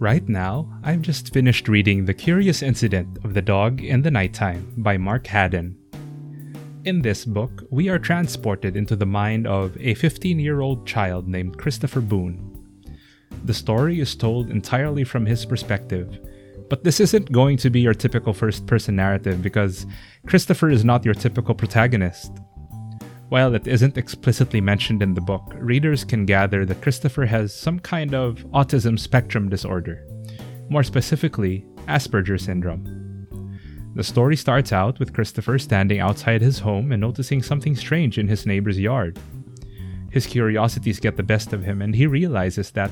Right now, I've just finished reading The Curious Incident of the Dog in the Nighttime by Mark Haddon. In this book, we are transported into the mind of a 15 year old child named Christopher Boone. The story is told entirely from his perspective, but this isn't going to be your typical first person narrative because Christopher is not your typical protagonist. While it isn't explicitly mentioned in the book, readers can gather that Christopher has some kind of autism spectrum disorder. More specifically, Asperger syndrome. The story starts out with Christopher standing outside his home and noticing something strange in his neighbor's yard. His curiosities get the best of him, and he realizes that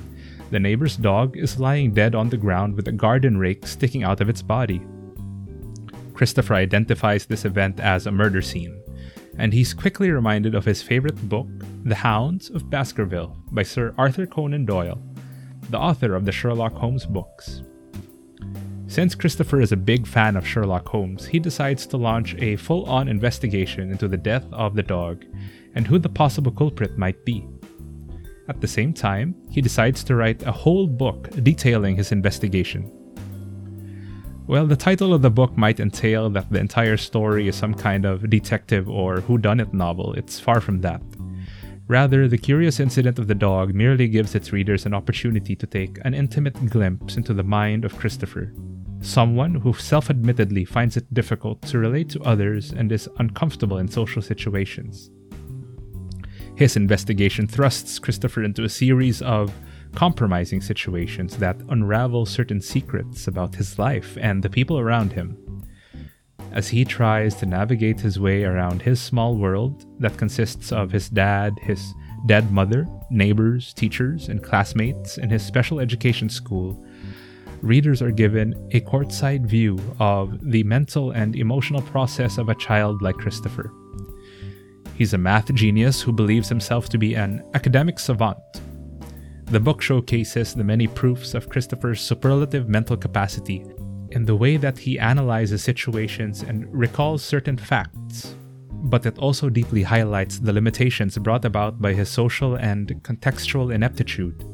the neighbor's dog is lying dead on the ground with a garden rake sticking out of its body. Christopher identifies this event as a murder scene and he's quickly reminded of his favorite book, The Hounds of Baskerville, by Sir Arthur Conan Doyle, the author of the Sherlock Holmes books. Since Christopher is a big fan of Sherlock Holmes, he decides to launch a full on investigation into the death of the dog and who the possible culprit might be. At the same time, he decides to write a whole book detailing his investigation. Well, the title of the book might entail that the entire story is some kind of detective or whodunit novel. It's far from that. Rather, the curious incident of the dog merely gives its readers an opportunity to take an intimate glimpse into the mind of Christopher, someone who self admittedly finds it difficult to relate to others and is uncomfortable in social situations. His investigation thrusts Christopher into a series of compromising situations that unravel certain secrets about his life and the people around him. As he tries to navigate his way around his small world that consists of his dad, his dead mother, neighbors, teachers, and classmates in his special education school, readers are given a courtside view of the mental and emotional process of a child like Christopher. He's a math genius who believes himself to be an academic savant the book showcases the many proofs of Christopher's superlative mental capacity in the way that he analyzes situations and recalls certain facts. But it also deeply highlights the limitations brought about by his social and contextual ineptitude.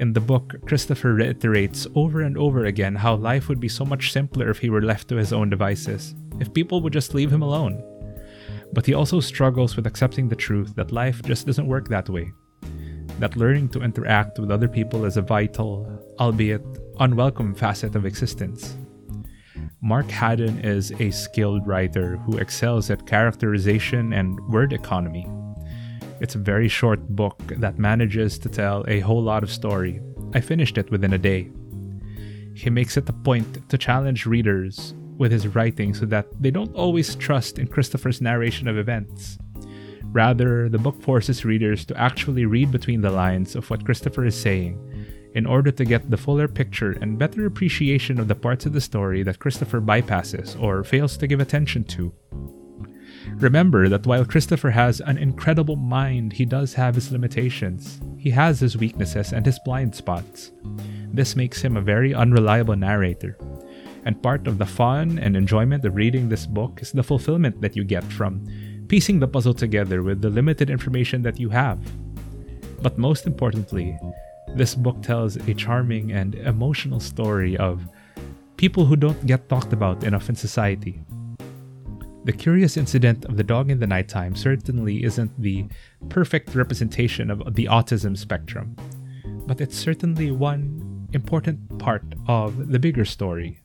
In the book, Christopher reiterates over and over again how life would be so much simpler if he were left to his own devices, if people would just leave him alone. But he also struggles with accepting the truth that life just doesn't work that way that learning to interact with other people is a vital, albeit unwelcome facet of existence. Mark Haddon is a skilled writer who excels at characterization and word economy. It's a very short book that manages to tell a whole lot of story. I finished it within a day. He makes it a point to challenge readers with his writing so that they don't always trust in Christopher's narration of events. Rather, the book forces readers to actually read between the lines of what Christopher is saying in order to get the fuller picture and better appreciation of the parts of the story that Christopher bypasses or fails to give attention to. Remember that while Christopher has an incredible mind, he does have his limitations. He has his weaknesses and his blind spots. This makes him a very unreliable narrator. And part of the fun and enjoyment of reading this book is the fulfillment that you get from piecing the puzzle together with the limited information that you have. But most importantly, this book tells a charming and emotional story of people who don't get talked about enough in society. The curious incident of the dog in the nighttime certainly isn't the perfect representation of the autism spectrum, but it's certainly one important part of the bigger story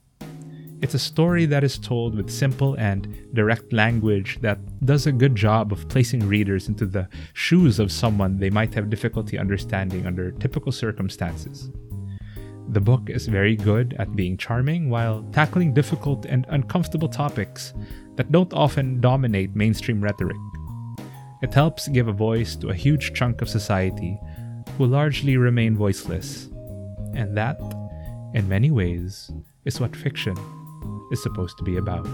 it's a story that is told with simple and direct language that does a good job of placing readers into the shoes of someone they might have difficulty understanding under typical circumstances. The book is very good at being charming while tackling difficult and uncomfortable topics that don't often dominate mainstream rhetoric. It helps give a voice to a huge chunk of society who largely remain voiceless. And that, in many ways, is what fiction is supposed to be about.